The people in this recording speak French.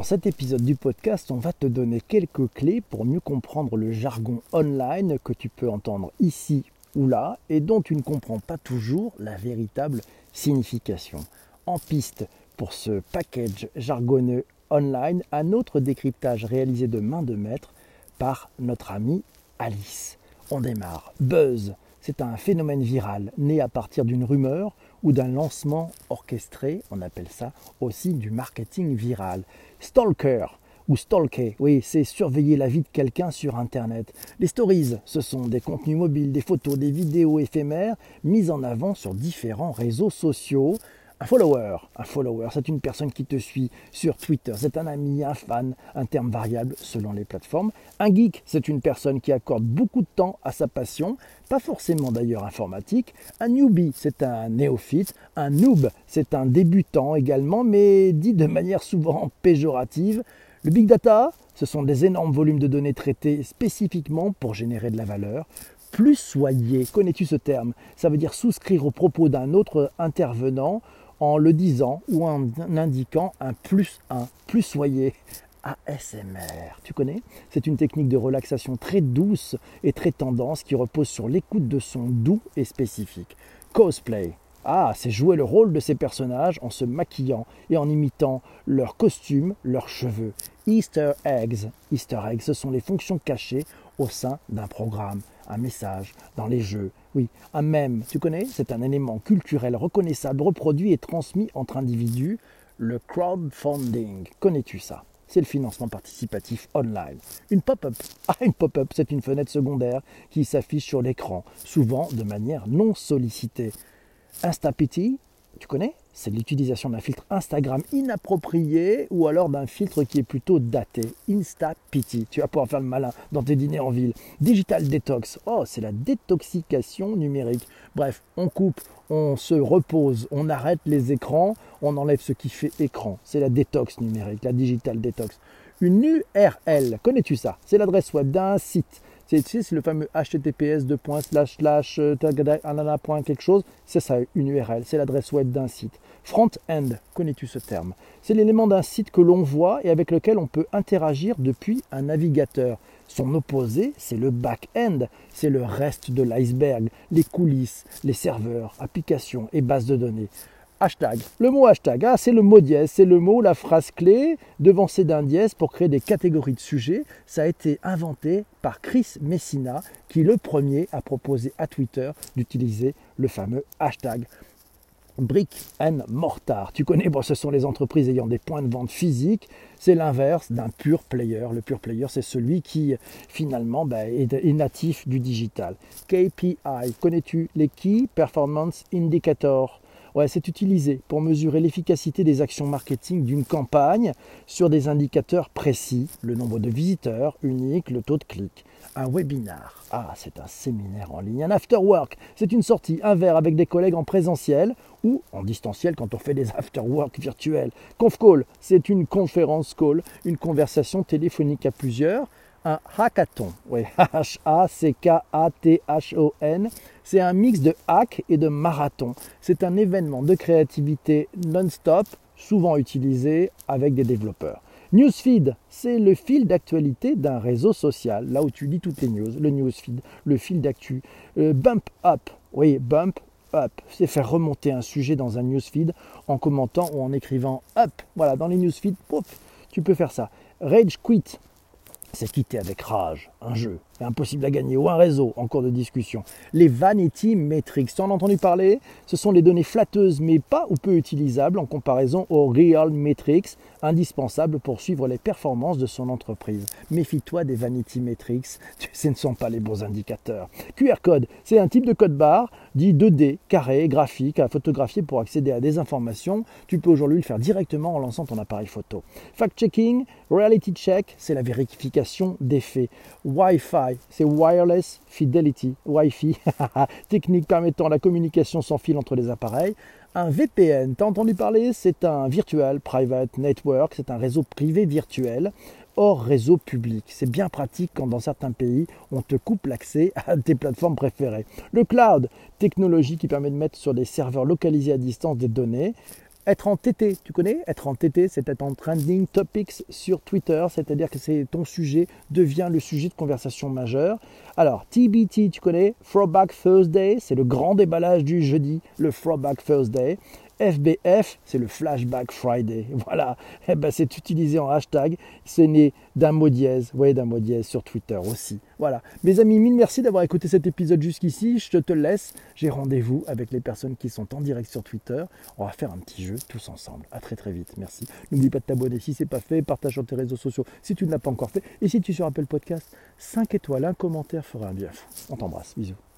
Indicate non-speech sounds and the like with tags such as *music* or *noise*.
Dans cet épisode du podcast, on va te donner quelques clés pour mieux comprendre le jargon online que tu peux entendre ici ou là et dont tu ne comprends pas toujours la véritable signification. En piste pour ce package jargonneux online, un autre décryptage réalisé de main de maître par notre amie Alice. On démarre. Buzz, c'est un phénomène viral né à partir d'une rumeur ou d'un lancement orchestré, on appelle ça aussi du marketing viral. Stalker ou stalker, oui, c'est surveiller la vie de quelqu'un sur Internet. Les stories, ce sont des contenus mobiles, des photos, des vidéos éphémères mises en avant sur différents réseaux sociaux. Un follower, c'est une personne qui te suit sur Twitter, c'est un ami, un fan, un terme variable selon les plateformes. Un geek, c'est une personne qui accorde beaucoup de temps à sa passion, pas forcément d'ailleurs informatique. Un newbie, c'est un néophyte. Un noob, c'est un débutant également, mais dit de manière souvent péjorative. Le big data, ce sont des énormes volumes de données traités spécifiquement pour générer de la valeur plus soyez. Connais-tu ce terme? Ça veut dire souscrire aux propos d'un autre intervenant en le disant ou en indiquant un plus un, plus soyez. ASMR, tu connais? C'est une technique de relaxation très douce et très tendance qui repose sur l'écoute de sons doux et spécifiques. Cosplay. Ah, c'est jouer le rôle de ces personnages en se maquillant et en imitant leurs costumes, leurs cheveux. Easter eggs. Easter eggs, ce sont les fonctions cachées au sein d'un programme, un message, dans les jeux. Oui, un mème, tu connais? C'est un élément culturel reconnaissable, reproduit et transmis entre individus. Le crowdfunding, connais-tu ça? C'est le financement participatif online. Une pop-up. Ah, une pop-up, c'est une fenêtre secondaire qui s'affiche sur l'écran, souvent de manière non sollicitée. Instapity, tu connais? C'est l'utilisation d'un filtre Instagram inapproprié ou alors d'un filtre qui est plutôt daté. Insta-pity. Tu vas pouvoir faire le malin dans tes dîners en ville. Digital detox. Oh, c'est la détoxication numérique. Bref, on coupe, on se repose, on arrête les écrans, on enlève ce qui fait écran. C'est la détox numérique, la digital detox. Une URL, connais-tu ça? C'est l'adresse web d'un site c'est le fameux https euh, quelque chose. C'est ça, une URL. C'est l'adresse web d'un site. Front-end, connais-tu ce terme? C'est l'élément d'un site que l'on voit et avec lequel on peut interagir depuis un navigateur. Son opposé, c'est le back-end, c'est le reste de l'iceberg, les coulisses, les serveurs, applications et bases de données hashtag. Le mot hashtag, ah, c'est le mot dièse, c'est le mot, la phrase clé devancée d'un dièse pour créer des catégories de sujets. Ça a été inventé par Chris Messina, qui le premier a proposé à Twitter d'utiliser le fameux hashtag. Brick and mortar. Tu connais, bon, ce sont les entreprises ayant des points de vente physiques. C'est l'inverse d'un pur player. Le pur player, c'est celui qui finalement ben, est, natif du digital. KPI, connais-tu les Key Performance Indicators? Ouais, c'est utilisé pour mesurer l'efficacité des actions marketing d'une campagne sur des indicateurs précis, le nombre de visiteurs unique, le taux de clic. Un webinar, ah, c'est un séminaire en ligne. Un after work, c'est une sortie, un verre avec des collègues en présentiel ou en distanciel quand on fait des after work virtuels. Conf call, c'est une conférence call, une conversation téléphonique à plusieurs un hackathon. Oui, *laughs* H-A-C-K-A-T-H-O-N. C'est un mix de hack et de marathon. C'est un événement de créativité non-stop, souvent utilisé avec des développeurs. Newsfeed, c'est le fil d'actualité d'un réseau social, là où tu lis toutes les news, le newsfeed, le fil d'actu. Euh, bump up, oui, bump up, c'est faire remonter un sujet dans un newsfeed en commentant ou en écrivant up. Voilà, dans les newsfeeds, tu peux faire ça. Rage quit, c'est quitter avec rage un jeu, impossible à gagner, ou un réseau en cours de discussion. Les vanity metrics, tu en as entendu parler? Ce sont les données flatteuses mais pas ou peu utilisables en comparaison aux real metrics, indispensables pour suivre les performances de son entreprise. Méfie-toi des vanity metrics, ce ne sont pas les bons indicateurs. QR code, c'est un type de code barre dit 2D, carré, graphique, à photographier pour accéder à des informations. Tu peux aujourd'hui le faire directement en lançant ton appareil photo. Fact-checking, reality check, c'est la vérification des faits. Wi-Fi, c'est Wireless Fidelity, Wi-Fi, *laughs* technique permettant la communication sans fil entre les appareils. Un VPN, tu as entendu parler? C'est un Virtual Private Network, c'est un réseau privé virtuel hors réseau public. C'est bien pratique quand dans certains pays, on te coupe l'accès *laughs* à tes plateformes préférées. Le cloud, technologie qui permet de mettre sur des serveurs localisés à distance des données être en TT, tu connais? Être en TT, c'est être en trending topics sur Twitter, c'est-à-dire que c'est ton sujet devient le sujet de conversation majeur. Alors, TBT, tu connais? Throwback Thursday, c'est le grand déballage du jeudi, le Throwback Thursday. FBF, c'est le Flashback Friday. *laughs* Voilà, eh ben, c'est utilisé en hashtag. C'est né d'un mot dièse, voyez, d'un mot dièse sur Twitter aussi. Voilà. Mes amis, mille merci d'avoir écouté cet épisode jusqu'ici. Je te laisse. J'ai rendez-vous avec les personnes qui sont en direct sur Twitter. On va faire un petit jeu tous ensemble. À très très vite. Merci. N'oublie pas de t'abonner si ce n'est pas fait. Partage sur tes réseaux sociaux si tu ne l'as pas encore fait. Et si tu es sur Podcast, 5 étoiles, un commentaire fera un bien fou. On t'embrasse. Bisous.